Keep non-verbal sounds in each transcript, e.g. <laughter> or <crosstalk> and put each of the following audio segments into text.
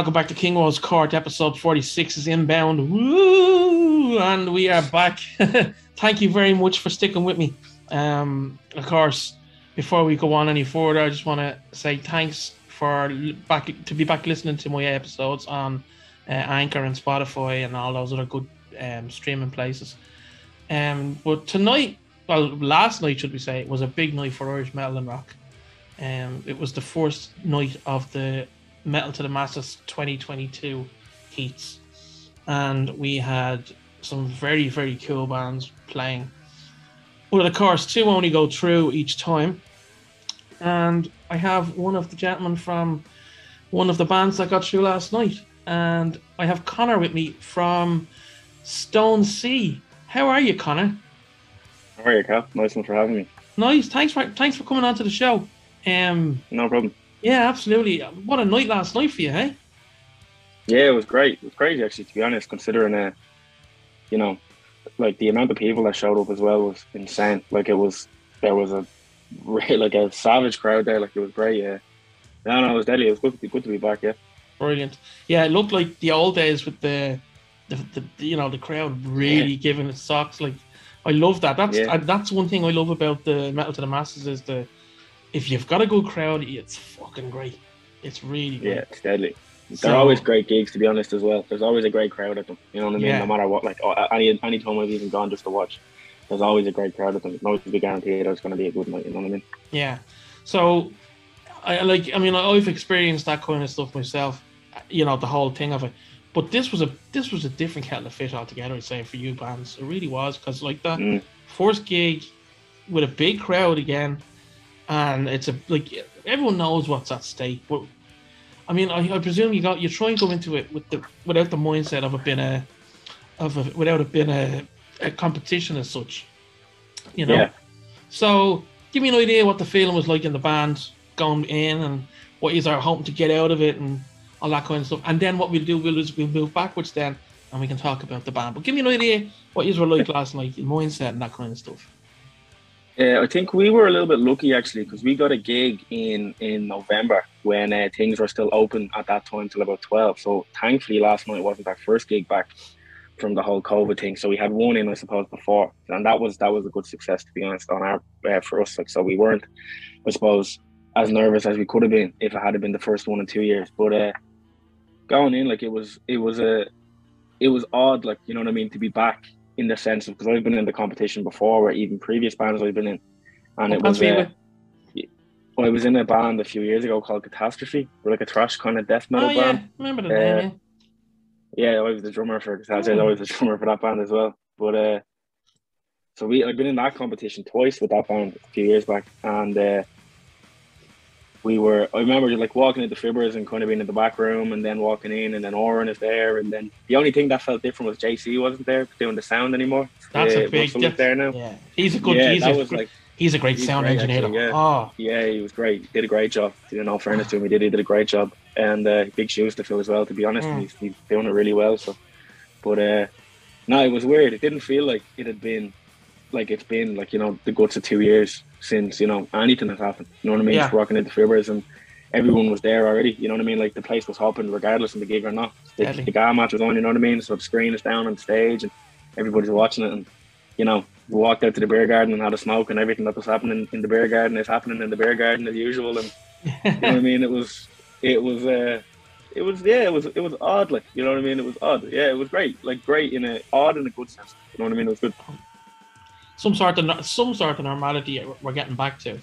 Welcome back to King Wall's Court. Episode 46 is inbound. Woo! And we are back. <laughs> Thank you very much for sticking with me. Um, of course, before we go on any further, I just want to say thanks for back to be back listening to my episodes on uh, Anchor and Spotify and all those other good um, streaming places. Um, but tonight, well, last night, should we say, was a big night for Irish metal and rock. Um, it was the first night of the Metal to the Masses 2022 heats, and we had some very very cool bands playing. Well, of course, two only go through each time, and I have one of the gentlemen from one of the bands that got through last night, and I have Connor with me from Stone Sea. How are you, Connor? How are you, Cal? Nice one for having me. Nice. Thanks for thanks for coming on to the show. Um, no problem. Yeah, absolutely. What a night last night for you, hey? Yeah, it was great. It was crazy, actually, to be honest, considering, uh, you know, like the amount of people that showed up as well was insane. Like it was, there was a <laughs> like a savage crowd there. Like it was great. Yeah, no, no, it was deadly. It was good to be good to be back. Yeah, brilliant. Yeah, it looked like the old days with the, the, the you know, the crowd really yeah. giving it socks. Like I love that. That's yeah. that's one thing I love about the metal to the masses is the if you've got a good crowd, it's fucking great. It's really great. Yeah, it's deadly. They're always great gigs, to be honest, as well. There's always a great crowd at them. You know what I mean? Yeah. No matter what, like oh, any any time I've even gone just to watch, there's always a great crowd at them. No to be guaranteed it's going to be a good night. You know what I mean? Yeah. So, I like. I mean, I've experienced that kind of stuff myself. You know, the whole thing of it. But this was a this was a different kettle of fish altogether. I'd say for you bands, it really was because like that mm. first gig with a big crowd again and it's a like everyone knows what's at stake. But I mean, I, I presume you got you try and go into it with the without the mindset of it being a of a, without it being a, a competition as such. You know. Yeah. So give me an idea what the feeling was like in the band going in and what is our hoping to get out of it and all that kind of stuff. And then what we'll do we'll is we'll move backwards then and we can talk about the band. But give me an idea what you were like last night, your mindset and that kind of stuff. Uh, I think we were a little bit lucky actually because we got a gig in in November when uh, things were still open at that time till about twelve. So thankfully, last night wasn't our first gig back from the whole COVID thing. So we had one in, I suppose, before, and that was that was a good success to be honest on our uh, for us. Like so, we weren't, I suppose, as nervous as we could have been if it had been the first one in two years. But uh, going in, like it was, it was a, it was odd, like you know what I mean, to be back in the sense of because I've been in the competition before, or even previous bands I've been in, and it was. Uh, I was in a band a few years ago called Catastrophe. We're like a thrash kind of death metal oh, band. Yeah, remember the name? Uh, yeah, I was the drummer for Catastrophe. Oh. I was the <laughs> drummer for that band as well. But uh, so we I've been in that competition twice with that band a few years back, and uh, we were I remember like walking into Fibbers and kind of being in the back room and then walking in and then Oren is there and then the only thing that felt different was JC wasn't there doing the sound anymore. That's uh, a big difference. there now. Yeah. He's a good yeah, he's, a, like, he's a great he's sound great, engineer. Actually, yeah. Oh. yeah, he was great. He did a great job. In all fairness to him, he did he did a great job. And uh, big shoes to fill as well, to be honest. Mm. He's, he's doing it really well. So but uh no, it was weird. It didn't feel like it had been like it's been like, you know, the guts of two years since, you know, anything has happened. You know what I mean? Yeah. Just walking into Fibbers and everyone was there already. You know what I mean? Like the place was hopping regardless of the gig or not. The, the GAA match was on. You know what I mean? So the screen is down on stage and everybody's watching it. And you know, we walked out to the beer garden and had a smoke, and everything that was happening in the beer garden is happening in the beer garden as usual. And you know what I <laughs> mean? It was, it was, uh, it was, yeah, it was, it was odd. Like you know what I mean? It was odd. Yeah, it was great. Like great in a odd in a good sense. You know what I mean? It was good. Some sort of some sort of normality we're getting back to,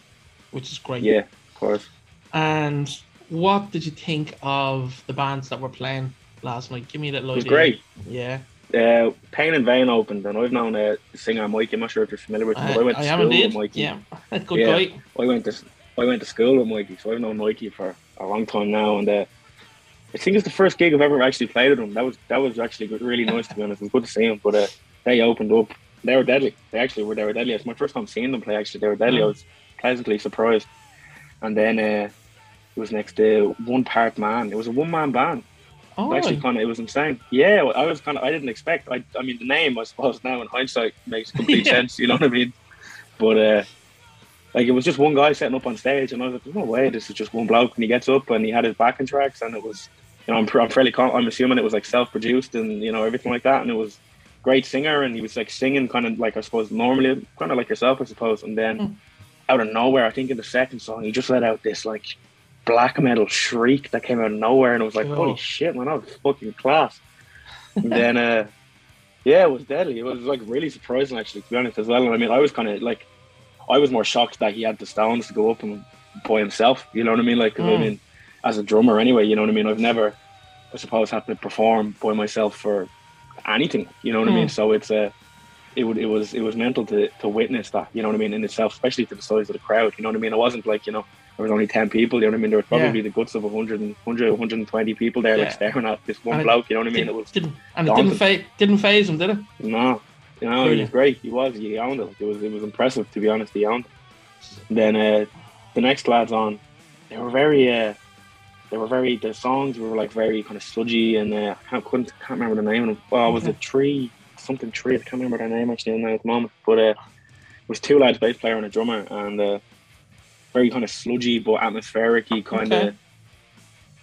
which is great. Yeah, of course. And what did you think of the bands that were playing last night? Give me that. It was great. Yeah. Uh, Pain and Vain opened, and I've known a uh, singer Mikey. I'm not sure if you're familiar with him. I, I went to I school with Mikey. Yeah, <laughs> good yeah, guy. I went to I went to school with Mikey, so I've known Mikey for a long time now. And uh, I think it's the first gig I've ever actually played with him. That was that was actually really nice to be honest. It was good to see him. But uh, they opened up. They were deadly. They actually were. They were deadly. It's my first time seeing them play. Actually, they were deadly. Mm. I was pleasantly surprised. And then uh, it was next to One Part Man. It was a one man band. Oh, actually, kind of, it was insane. Yeah, I was kind of, I didn't expect. I, I mean, the name, I suppose, now in hindsight makes complete yeah. <laughs> sense. You know what I mean? But uh, like, it was just one guy setting up on stage, and I was like, "No way, this is just one bloke." And he gets up and he had his backing tracks, and it was, you know, I'm, I'm fairly, I'm assuming it was like self-produced and you know everything like that, and it was great singer, and he was like singing kind of like I suppose normally, kind of like yourself, I suppose, and then mm. out of nowhere, I think in the second song, he just let out this like black metal shriek that came out of nowhere, and it was like, oh. holy shit, man, that was fucking class. and then, uh, yeah, it was deadly. It was like really surprising, actually, to be honest, as well. And I mean, I was kind of like, I was more shocked that he had the stones to go up and by himself. You know what I mean? Like, mm. I mean, as a drummer, anyway. You know what I mean? I've never, I suppose, had to perform by myself for anything. You know what mm. I mean? Hmm. So it's a, uh, it would, it was, it was mental to to witness that. You know what I mean? In itself, especially to the size of the crowd. You know what I mean? It wasn't like you know there was only 10 people, you know what I mean? There was probably yeah. the guts of 100, 100 120 people there, yeah. like staring at this one and bloke, you know what I mean? It was didn't, and it didn't, fa- didn't phase him, did it? No, you know, he was great. He was, he owned it. It was, it was impressive, to be honest. He owned it. Then uh, the next lads on, they were very, uh, they were very, the songs were like very kind of sludgy and uh, I couldn't, can't remember the name of them. Well, it was a tree, something tree, I can't remember their name actually now at the moment, but uh, it was two lads, bass player and a drummer, and uh, very kind of sludgy but atmospheric kind of okay.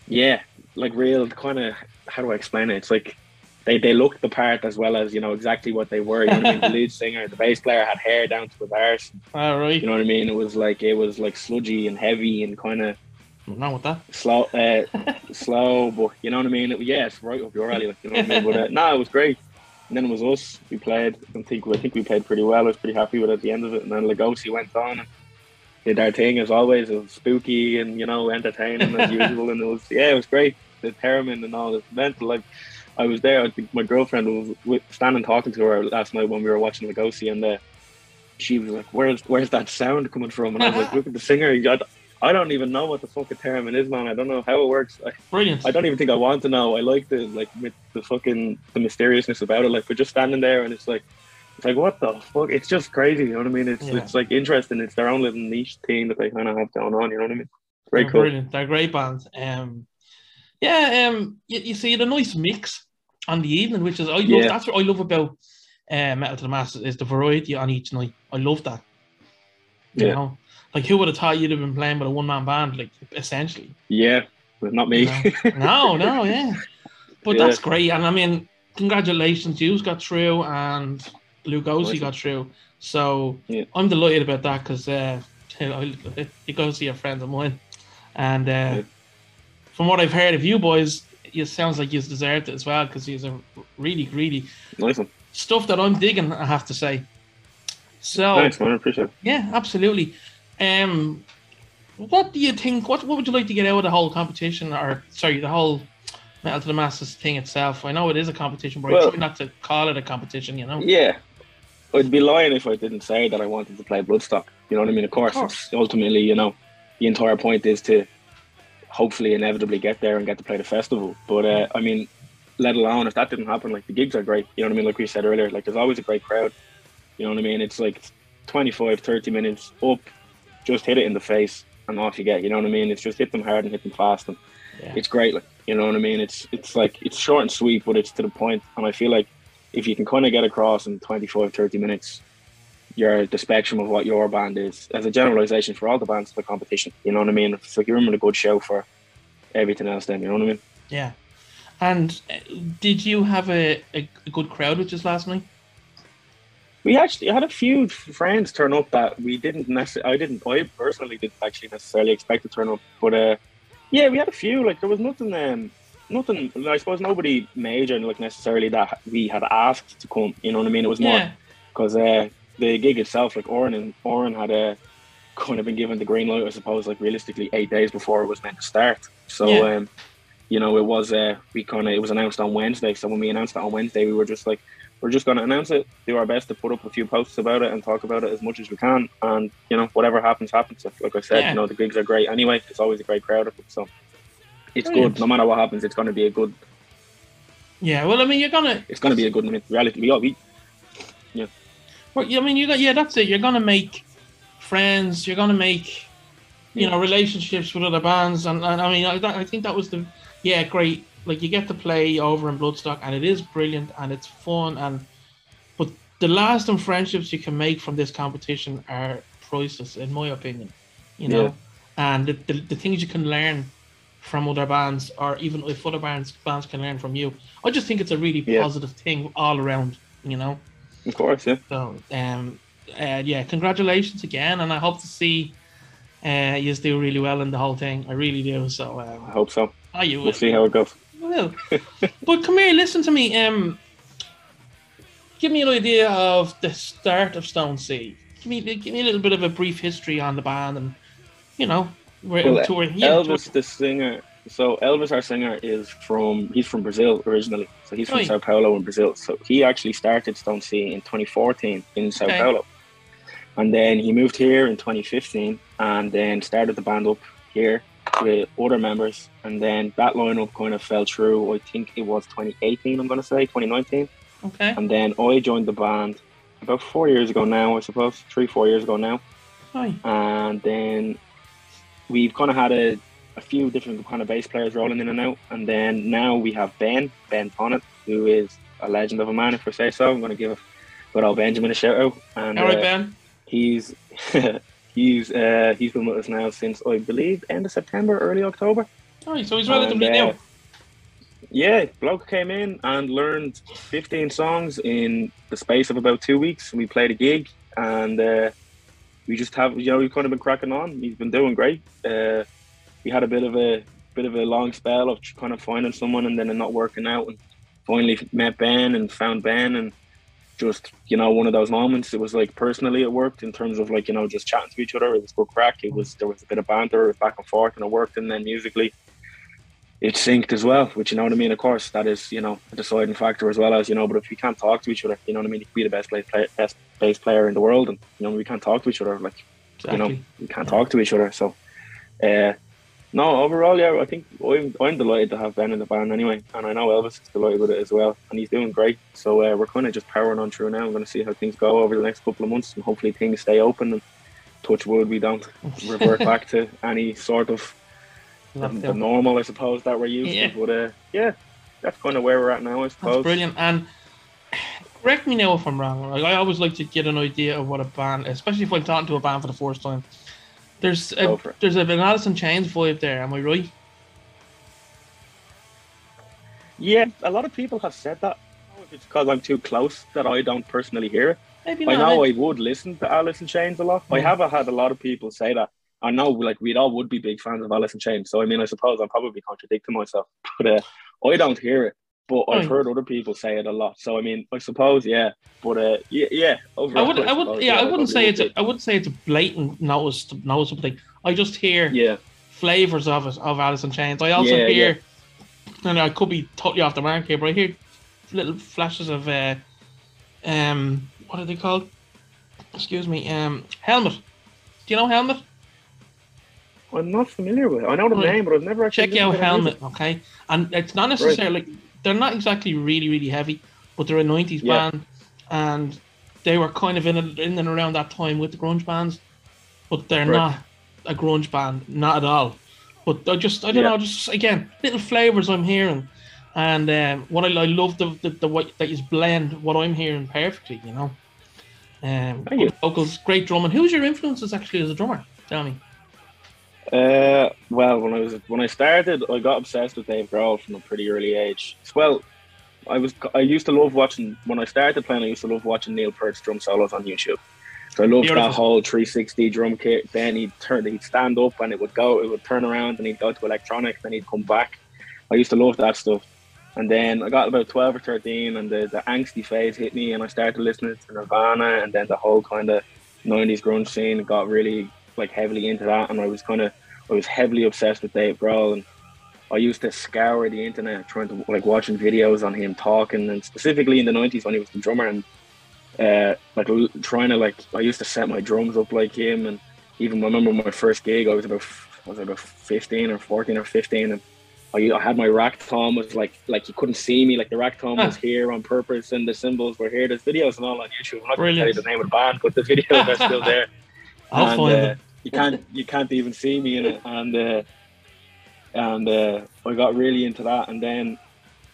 yeah like real kind of how do i explain it it's like they, they looked the part as well as you know exactly what they were. You know what I mean? The lead <laughs> singer, the bass player had hair down to his arse. All right. You know what I mean? It was like it was like sludgy and heavy and kind of not with that slow, uh, slow. But you know what I mean? It, yeah, it's right up your alley. Like, you know what I mean? But uh, no, it was great. And then it was us. We played. I think I think we played pretty well. I was pretty happy with it at the end of it. And then Lugosi went on. And, did our thing as always. It was spooky and you know entertaining as <laughs> usual, and it was yeah, it was great. The theremin and all this mental. Like I was there. I think my girlfriend was standing talking to her last night when we were watching Lugosi, and uh, she was like, "Where's where's that sound coming from?" And I was like, <laughs> "Look at the singer." I, don't even know what the fuck a theremin is, man. I don't know how it works. I, Brilliant. I don't even think I want to know. I like the like the fucking the mysteriousness about it. Like we're just standing there, and it's like it's like what the fuck? It's just crazy. You know what I mean? It's yeah. it's like interesting. It's their own little niche thing that they kind of have going on. You know what I mean? Very They're cool. Brilliant. They're great bands. Um, yeah. Um, you, you see the nice mix on the evening, which is I love. Yeah. That's what I love about uh, Metal to the Masses is the variety on each night. I love that. You yeah. know, like who would have thought you'd have been playing with a one man band, like essentially. Yeah, but not me. no, no, yeah. But yeah. that's great, and I mean, congratulations, you got through, and Lugosi got through. So yeah. I'm delighted about that because uh, Lugosi a friend of mine, and uh, yeah. from what I've heard of you boys, it sounds like you deserved it as well because he's a really, greedy. nice one. stuff that I'm digging. I have to say. So thanks, man. I appreciate. It. Yeah, absolutely. Um, what do you think? What What would you like to get out of the whole competition, or sorry, the whole Metal to the Masses thing itself? I know it is a competition, but well, I try not to call it a competition. You know. Yeah, I'd be lying if I didn't say that I wanted to play Bloodstock. You know what I mean? Of course, of course. ultimately, you know, the entire point is to hopefully inevitably get there and get to play the festival. But uh, I mean, let alone if that didn't happen, like the gigs are great. You know what I mean? Like we said earlier, like there's always a great crowd. You know what I mean? It's like 25, 30 minutes up, just hit it in the face and off you get. You know what I mean? It's just hit them hard and hit them fast, and yeah. it's great. Like you know what I mean? It's it's like it's short and sweet, but it's to the point. and I feel like if you can kind of get across in 25, 30 minutes, your the spectrum of what your band is as a generalization for all the bands of the competition. You know what I mean? So you're in a good show for everything else. Then you know what I mean? Yeah. And uh, did you have a, a, good crowd with us last night? We actually had a few friends turn up that we didn't necessarily. I didn't. I personally didn't actually necessarily expect to turn up, but uh, yeah, we had a few. Like there was nothing. Um, nothing. I suppose nobody major like necessarily that we had asked to come. You know what I mean? It was more because uh, the gig itself, like Oren and Oren had a uh, kind of been given the green light. I suppose like realistically eight days before it was meant to start. So yeah. um, you know, it was uh, we kind of it was announced on Wednesday. So when we announced it on Wednesday, we were just like. We're just going to announce it, do our best to put up a few posts about it and talk about it as much as we can. And, you know, whatever happens, happens. Like I said, yeah. you know, the gigs are great anyway. It's always a great crowd of them. So it's Brilliant. good. No matter what happens, it's going to be a good. Yeah, well, I mean, you're gonna. It's going to be a good reality. We all we, yeah. Well, I mean, you got yeah, that's it. You're going to make friends. You're going to make, you yeah. know, relationships with other bands, and, and I mean, I, I think that was the yeah, great. Like you get to play over in Bloodstock, and it is brilliant, and it's fun, and but the lasting friendships you can make from this competition are priceless, in my opinion. You know, yeah. and the, the, the things you can learn from other bands, or even if other bands bands can learn from you. I just think it's a really Yeah. positive thing all around. You know. Of course, yeah. So um, uh, yeah, congratulations again, and I hope to see uh, you do really well in the whole thing. I really do. So I um, hope so. you will. We'll see how it goes. Well, but come here, listen to me. Um, give me an idea of the start of Stone Sea. Give me, give me a little bit of a brief history on the band, and you know, where Well, touring. Yeah, Elvis, the singer. So Elvis, our singer, is from he's from Brazil originally. So he's from Right. Sao Paulo in Brazil. So he actually started Stone Sea in 2014 in Sao Okay. Paulo, and then he moved here in 2015, and then started the band up here with other members, and then that lineup kind of fell through. I think it was 2018. I'm going to say 2019, okay. and then I joined the band about four years ago now, I suppose, three four years ago now Hi. and then we've kind of had a, a few different kind of bass players rolling in and out, and then now we have Ben Ben Tonnett, who is a legend of a man, if we say so. I'm going to give good old Benjamin a shout out, and All right, uh, Ben. he's <laughs> he's uh, he's been with us now since I believe end of September, early October. All right, so he's relatively And, uh, new. Yeah, bloke came in and learned 15 songs in the space of about two weeks. We played a gig and uh, we just have, you know, we've kind of been cracking on. He's been doing great. Uh, we had a bit of a bit of a long spell of kind of finding someone and then it not working out, and finally met Ben and found Ben and just you know one of those moments. It was like personally it worked in terms of like you know just chatting to each other. It was good crack. It was there was a bit of banter, it was back and forth, and it worked. And then musically it synced as well, which you know what I mean. Of course, that is you know a deciding factor as well as you know. But if we can't talk to each other, you know what I mean. You could be the best play, play, best bass player in the world, and you know we can't talk to each other. Like you know we can't talk to each other. So, uh, no, overall, yeah, I think I'm, I'm delighted to have Ben in the band anyway, and I know Elvis is delighted with it as well, and he's doing great. So uh, we're kind of just powering on through now. I'm going to see how things go over the next couple of months, and hopefully things stay open and touch wood, we don't <laughs> revert back to any sort of the, the Lockdown. normal, I suppose, that we're used Yeah. to. But uh, yeah, that's kind of where we're at now, I That's suppose. brilliant. And correct me now if I'm wrong. Like, I always like to get an idea of what a band, especially if I'm talking to a band for the first time. There's a, Go for it. there's a, an Alice Chains vibe there. Am I right? Yeah, a lot of people have said that. I don't know if it's because I'm too close that I don't personally hear it. Maybe I know? I would listen to Alice in Chains a lot. I Mm. have had a lot of people say that. I know, like, we all would be big fans of Alice in Chains. So, I mean, I suppose I'm probably contradicting myself. <laughs> But uh, I don't hear it. But I've Right. heard other people say it a lot. So, I mean, I suppose, yeah. But uh, yeah, yeah. I would, I would, suppose, yeah, I wouldn't say it's, a, I wouldn't say it's a blatant notice, noticeable thing. I just hear. Yeah, flavors of it of Alice in Chains. I also Yeah, hear, and I could be totally off the mark here, but I hear little flashes of, uh, um, what are they called? Excuse me, um, Helmet. Do you know Helmet? I'm not familiar with it. I know the Right. name, but I've never actually Check out listened to their Helmet, okay? And it's not necessarily they're not exactly really really heavy, but they're a '90s Yeah. band, and they were kind of in and- in and around that time with the grunge bands, but they're Right. not a grunge band, not at all. But I just I don't Yeah. know, just again little flavors I'm hearing, and um, what I, I love the the, the way that is blend what I'm hearing perfectly, you know. Um, Thank you. vocals, great drumming. Who's your influences actually as a drummer? Tell me. Uh, well, when I was when I started, I got obsessed with Dave Grohl from a pretty early age. Well, I was I used to love watching when I started playing. I used to love watching Neil Peart's drum solos on YouTube. So I loved Beautiful. that whole 360 drum kit. Then he'd turn, he'd stand up and it would go, it would turn around and he'd go to electronic. Then he'd come back. I used to love that stuff. And then I got about 12 or 13 and the, the angsty phase hit me and I started listening to Nirvana and then the whole kind of 90s grunge scene got really like heavily into that and I was kind of I was heavily obsessed with Dave Grohl and I used to scour the internet trying to like watching videos on him talking and specifically in the 90s when he was the drummer and uh, like trying to like I used to set my drums up like him and even I remember my first gig I was about I was about 15 or 14 or 15 and I, I had my rack tom was like like you couldn't see me like the rack tom was here on purpose and the cymbals were here there's videos and all on YouTube I'm not going to tell you the name of the band but the videos are still there. <laughs> I'll and, find uh, it. You can't you can't even see me in it and uh, and uh, I got really into that and then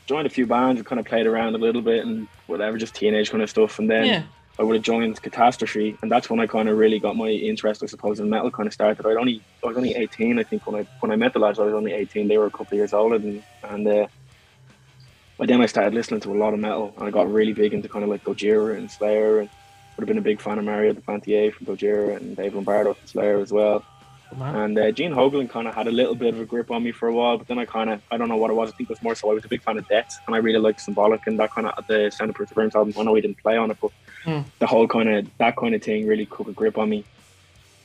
joined a few bands and kind of played around a little bit and whatever just teenage kind of stuff and then Yeah. I would have joined Catastrophe, and that's when I kind of really got my interest, I suppose, in metal. Kind of started. I'd only I was only eighteen, I think, when I when I met the lads. I was only eighteen. They were a couple of years older, than, and uh, but then I started listening to a lot of metal, and I got really big into kind of like Gojira and Slayer, and would have been a big fan of Mario Duplantier from Gojira and Dave Lombardo from Slayer as well. And uh, Gene Hoglan kind of had a little bit of a grip on me for a while, but then I kind of, I don't know what it was. I think it was more so I was a big fan of Death, and I really liked Symbolic and that kind of the Sound of Perseverance album. I know he didn't play on it, but Hmm. the whole kind of that kind of thing really took a grip on me.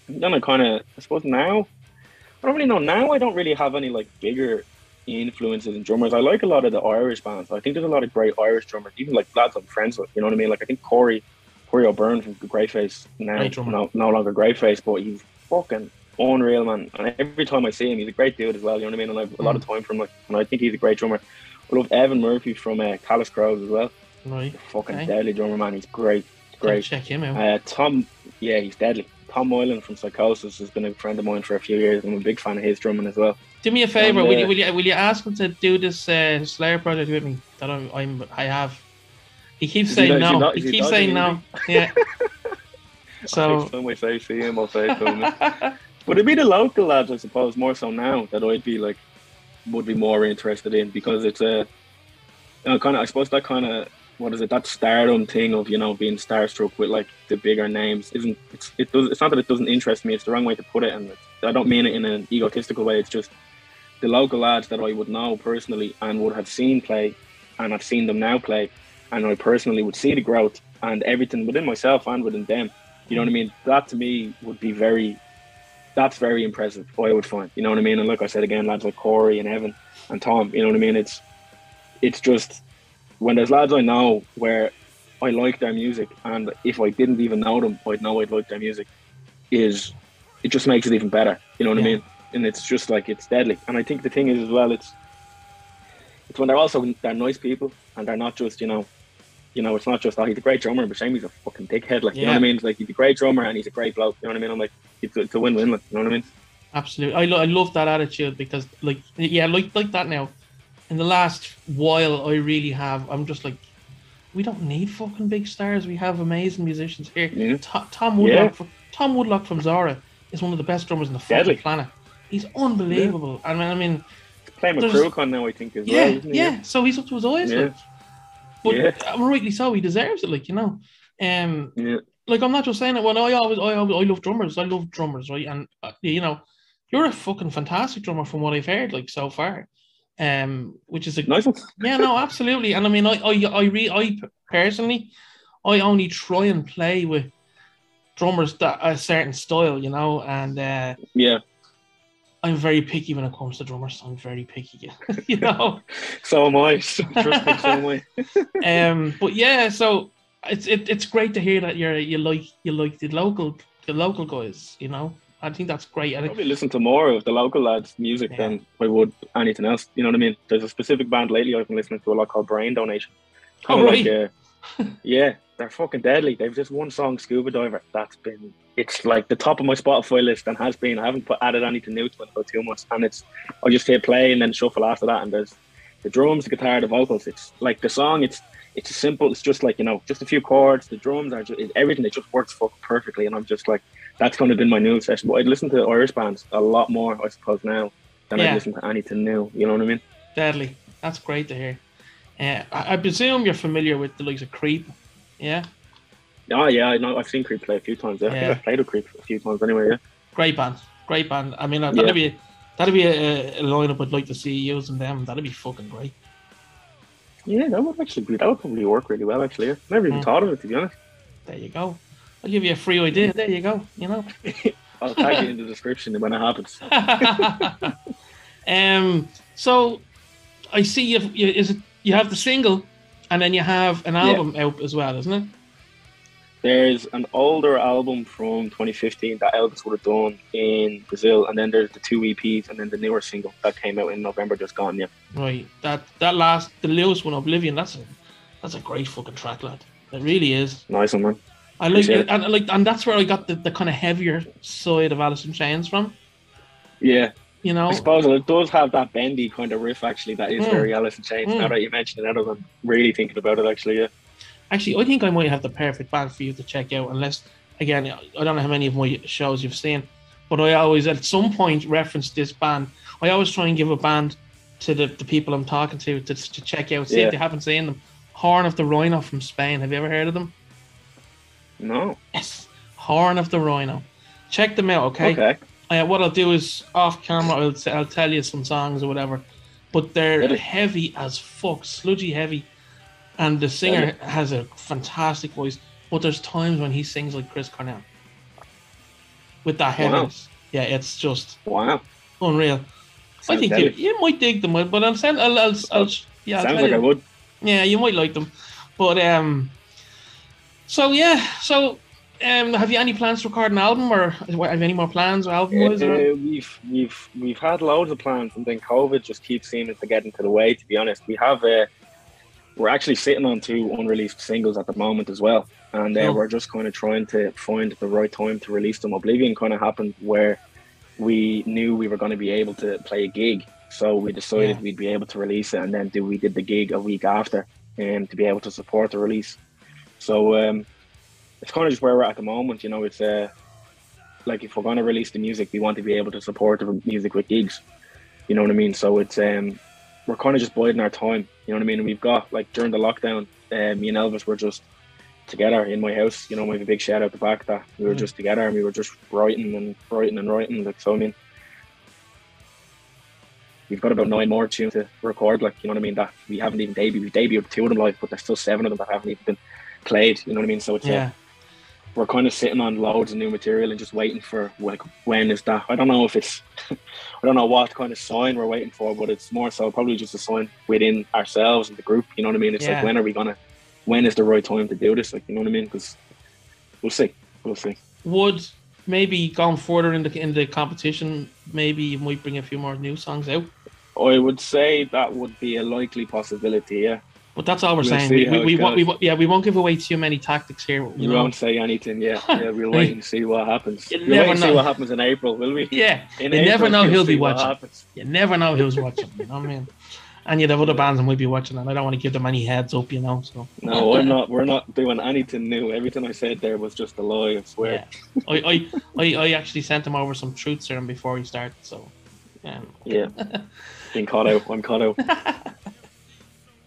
And then I kind of, I suppose now, I don't really know. Now I don't really have any like bigger influences in drummers. I like a lot of the Irish bands. I think there's a lot of great Irish drummers, even like lads I'm friends with. You know what I mean? Like I think Corey, Corey O'Byrne from Greyface now, no, no longer Greyface, but he's fucking unreal, man. And every time I see him, he's a great dude as well. You know what I mean? And I have a lot of time for him, like, and I think he's a great drummer. I love Evan Murphy from uh, Callous Crows as well. Right. Fucking Okay. deadly drummer, man. He's great, great. Check him out. Uh, Tom, yeah, he's deadly. Tom Moylan from Psychosis has been a friend of mine for a few years. I'm a big fan of his drumming as well. Do me a favor. and, will uh, you will you will you ask him to do this uh, Slayer project with me? That I'm, I'm I have. He keeps Is saying he no. not- He keeps saying no. <laughs> Yeah. <laughs> So. Time I say see him, I'll say him. But it'd be the local lads, I suppose, more so now that I'd be like, would be more interested in because it's a, you know, kind of. I suppose that kind of what is it? That stardom thing of you know being starstruck with like the bigger names isn't. It's it does. It's not that it doesn't interest me. It's the wrong way to put it, and it's, I don't mean it in an egotistical way. It's just the local lads that I would know personally and would have seen play, and I've seen them now play, and I personally would see the growth and everything within myself and within them. You know what I mean? That to me would be very. That's very impressive. I would find. You know what I mean? And like I said again, lads like Corey and Evan and Tom. You know what I mean? It's it's just when there's lads I know where I like their music, and if I didn't even know them, I'd know I'd like their music. Is it just makes it even better? You know what Yeah. I mean? And it's just like it's deadly. And I think the thing is as well, it's it's when they're also they're nice people and they're not just you know, you know, it's not just oh he's a great drummer, but shame he's a fucking dickhead. Like you know what I mean? It's like he's a great drummer and he's a great bloke. You know what I mean? I'm like it's a, it's a win-win. Like you know what I mean? Absolutely, I, lo- I love that attitude because, like, yeah, like like that now. In the last while, I really have. I'm just like, we don't need fucking big stars. We have amazing musicians here. Yeah. To- Tom Woodlock, from, Tom Woodlock from Zara is one of the best drummers on the fucking planet. He's unbelievable. I mean, I mean, playing with Cruachan now, I think as yeah, well. Isn't he? yeah. So he's up to his eyes. Yeah. Like. But Yeah. rightly so, he deserves it. Like you know, um, Yeah. like I'm not just saying it. Well, I always, I always, I love drummers. I love drummers, right? And uh, you know, you're a fucking fantastic drummer from what I've heard, like so far. Um, which is a Nice one. <laughs> yeah, no, absolutely. And I mean, I, I, I, re, I personally, I only try and play with drummers that a certain style, you know, and uh, Yeah. I'm very picky when it comes to drummers. I'm very picky, <laughs> you know. <laughs> So am I. Trust me, so am I. <laughs> um, but yeah, so it's it, it's great to hear that you're you like you like the local the local guys, you know. I think that's great. And it, probably listen to more of the local lads' music Yeah. than I would anything else. You know what I mean? There's a specific band lately I've been listening to a lot called Brain Donation. Oh, Kinda right. uh, yeah, they're fucking deadly. They've just one song, Scuba Diver. That's been it's like the top of my Spotify list and has been. I haven't put added anything new to it for two months, and it's I just hit play and then shuffle after that, and there's the drums, the guitar, the vocals. It's like the song. It's it's simple. It's just like you know, just a few chords. The drums are just everything. It just works fucking perfectly, and I'm just like that's kind of been my new session. But I'd listen to Irish bands a lot more, I suppose, now than Yeah. I listen to anything new. You know what I mean? deadly. That's great to hear. Uh, I, I presume you're familiar with the likes of Creep, yeah. Oh yeah, I know. I've seen Creep play a few times. Yeah, I Yeah. I've played with Creep a few times anyway. Yeah. Great band, great band. I mean, uh, that'd Yeah. be that'd be a, a lineup I'd like to see using them. That'd be fucking great. Yeah, that would actually be that would probably work really well. Actually, yeah. never even Mm. thought of it to be honest. There you go. I'll give you a free idea. There you go. You know. <laughs> I'll tag it in the description when it happens. <laughs> um. So, I see you is it you have the single, and then you have an album out as well, isn't it? There's an older album from 2015 that Elvis would have done in Brazil, and then there's the two EPs, and then the newer single that came out in November, just gone. Yeah, Right. That that last the Lewis one, Oblivion. That's a that's a great fucking track, lad. It really is. nice one, man. I like it, and like, and that's where I got the, the kind of heavier side of Alice in Chains from. Yeah, You know, I suppose it does have that bendy kind of riff actually that is Mm. very Alice in Chains. Mm. Now that you mention it, I'm really thinking about it, actually, yeah. Actually, I think I might have the perfect band for you to check out. Unless, again, I don't know how many of my shows you've seen, but I always at some point reference this band. I always try and give a band to the, the people I'm talking to to, to check out, see Yeah. if they haven't seen them. Horn of the Rhino from Spain. Have you ever heard of them? No. Yes, Horn of the Rhino. Check them out, okay? Okay. Uh, what I'll do is off camera, I'll, t- I'll tell you some songs or whatever. But they're Really? heavy as fuck, sludgy heavy. And the singer has a fantastic voice. But there's times when he sings like Chris Cornell. With that Wow. Yeah, it's just Wow. unreal. I think you, you might dig them, but I'll send. I'll, I'll, I'll, yeah, I'll Sounds tell like you. I would. Yeah, you might like them, but um. So yeah, so um, have you any plans to record an album, or have you any more plans, album wise? Uh, we've we've we've had loads of plans, and then COVID just keeps seeming to get into the way. To be honest, we have uh, we're actually sitting on two unreleased singles at the moment as well, and uh, Cool. we're just kind of trying to find the right time to release them. Oblivion kind of happened where we knew we were going to be able to play a gig, so we decided Yeah. we'd be able to release it, and then do we did the gig a week after, and to be able to support the release. So um, it's kind of just where we're at at the moment. You know, it's uh, like if we're going to release the music, we want to be able to support the music with gigs. You know what I mean? So it's um, we're kind of just biding our time. You know what I mean? And we've got like during the lockdown, uh, me and Elvis were just together in my house. You know, we have a big shout out the back that we were Mm. just together and we were just writing and writing and writing. Like so, I mean, we've got about nine more tunes to record. Like you know what I mean? That we haven't even debuted. We debuted two of them live, but there's still seven of them that haven't even been played. You know what I mean? So it's uh, yeah, we're kind of sitting on loads of new material and just waiting for like when is that? I don't know if it's <laughs> I don't know what kind of sign we're waiting for, but it's more so probably just a sign within ourselves and the group. You know what I mean? It's Yeah. like when are we gonna? When is the right time to do this? Like you know what I mean? Because we'll see, we'll see. would maybe going further in the in the competition, maybe you might bring a few more new songs out. I would say that would be a likely possibility. Yeah, But that's all we're We'll saying. We, we, we, won't, we yeah, we won't give away too many tactics here. We know? won't say anything. Yeah, <laughs> yeah. We'll wait and see what happens. You we'll never and see know. what happens in April, will we? Yeah, In you never know he'll be watching. You never know who's watching. You know what I mean? And you'd have other bands that might be watching, and I don't want to give them any heads up, you know. So No, I'm not. We're not doing anything new. Everything I said there was just a lie. I swear. Yeah, I, I, I, I actually sent him over some truth serum before he started. So, um, Yeah. <laughs> Been caught out. I'm caught out. <laughs>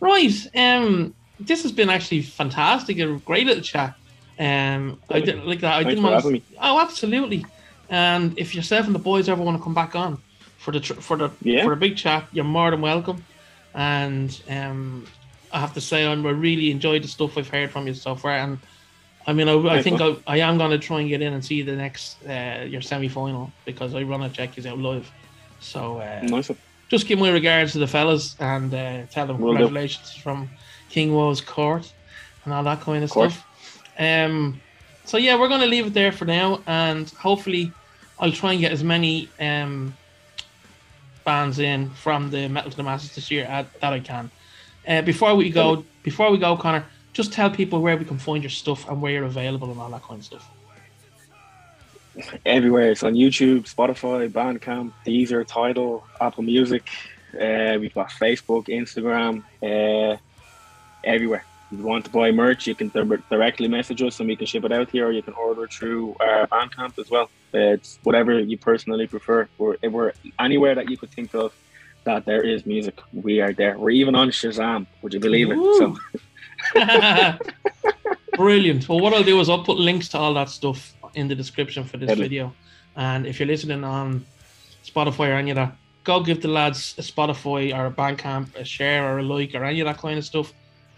right. Um, this has been actually fantastic. A great little chat. Um, I did like that. I Thanks didn't want. me. Oh, absolutely. And if yourself and the boys ever want to come back on for the for the Yeah. for a big chat, you're more than welcome. And um, I have to say, I'm, I really enjoyed the stuff I've heard from you so far. And I mean, I, I think I, I am going to try and get in and see the next uh, your semi final because I run a check is out live. So uh, Nice. Just give my regards to the fellas and uh, tell them Will do. congratulations from King Woe's court and all that kind of, stuff. Um, so yeah, we're going to leave it there for now, and hopefully, I'll try and get as many um, bands in from the Metal to the Masses this year as, that I can. Uh, before we go, before we go, Connor, just tell people where we can find your stuff and where you're available and all that kind of stuff. Everywhere. It's on YouTube, Spotify, Bandcamp, Deezer, Tidal, Apple Music. Uh, we've got Facebook, Instagram, uh, everywhere. If you want to buy merch, you can dir- directly message us and we can ship it out here, or you can order through our Bandcamp as well. Uh, it's whatever you personally prefer. We're, we're anywhere that you could think of that there is music, we are there. We're even on Shazam. Would you believe it? Ooh. So <laughs> <laughs> Brilliant. Well, what I'll do is I'll put links to all that stuff in the description for this Deadly. video. And if you're listening on Spotify or any of that, go give the lads a Spotify or a Bandcamp, a share or a like or any of that kind of stuff.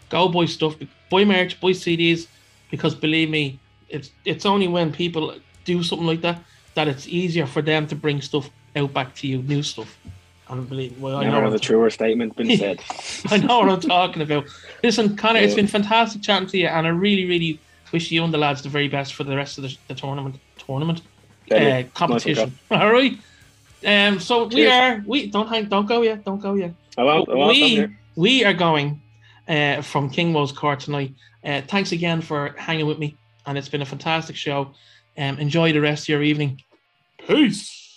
Go buy stuff, buy merch, buy CDs, because believe me, it's it's only when people do something like that that it's easier for them to bring stuff out back to you, new stuff. And believe well, I know never what has a truer statement been <laughs> said. I know what I'm talking about. Listen, Connor, it's been fantastic chatting to you, and I really, really wish you and the lads the very best for the rest of the, the tournament. Tournament uh, Deadly. competition. <laughs> All right. Um. So we are. We don't hang. Don't go yet. Don't go yet. I won't, I won't, we we are going uh, from Kingwo's court tonight. Uh, thanks again for hanging with me, and it's been a fantastic show. Um, enjoy the rest of your evening. Peace.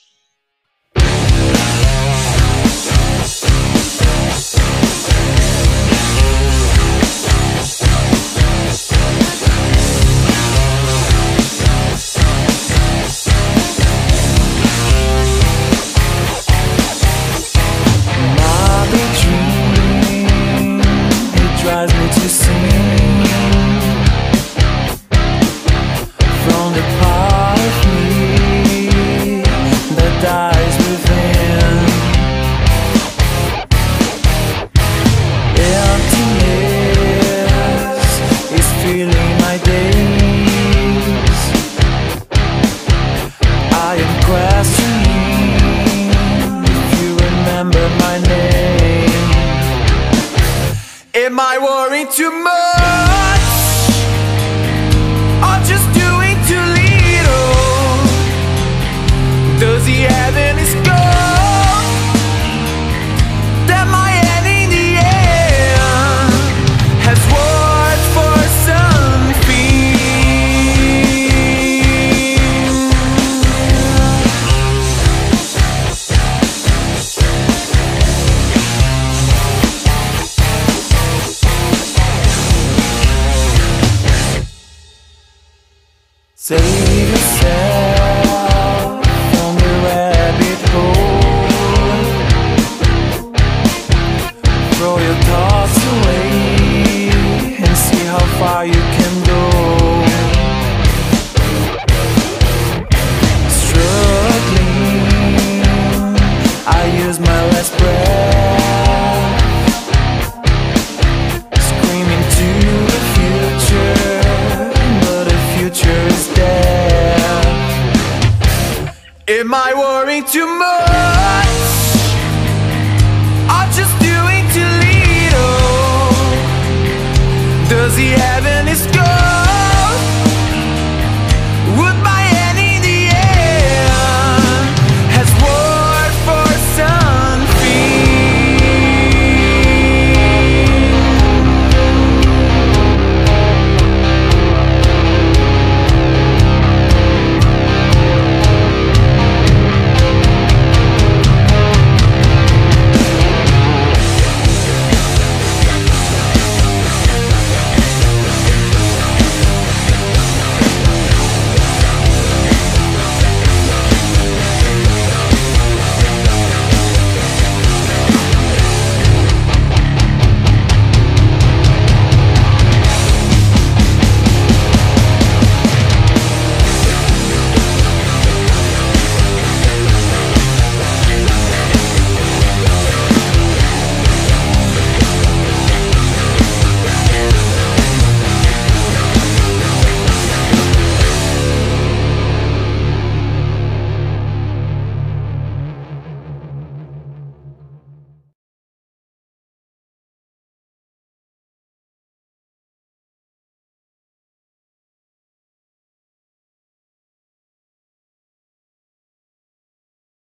Am I worrying too much? I worrying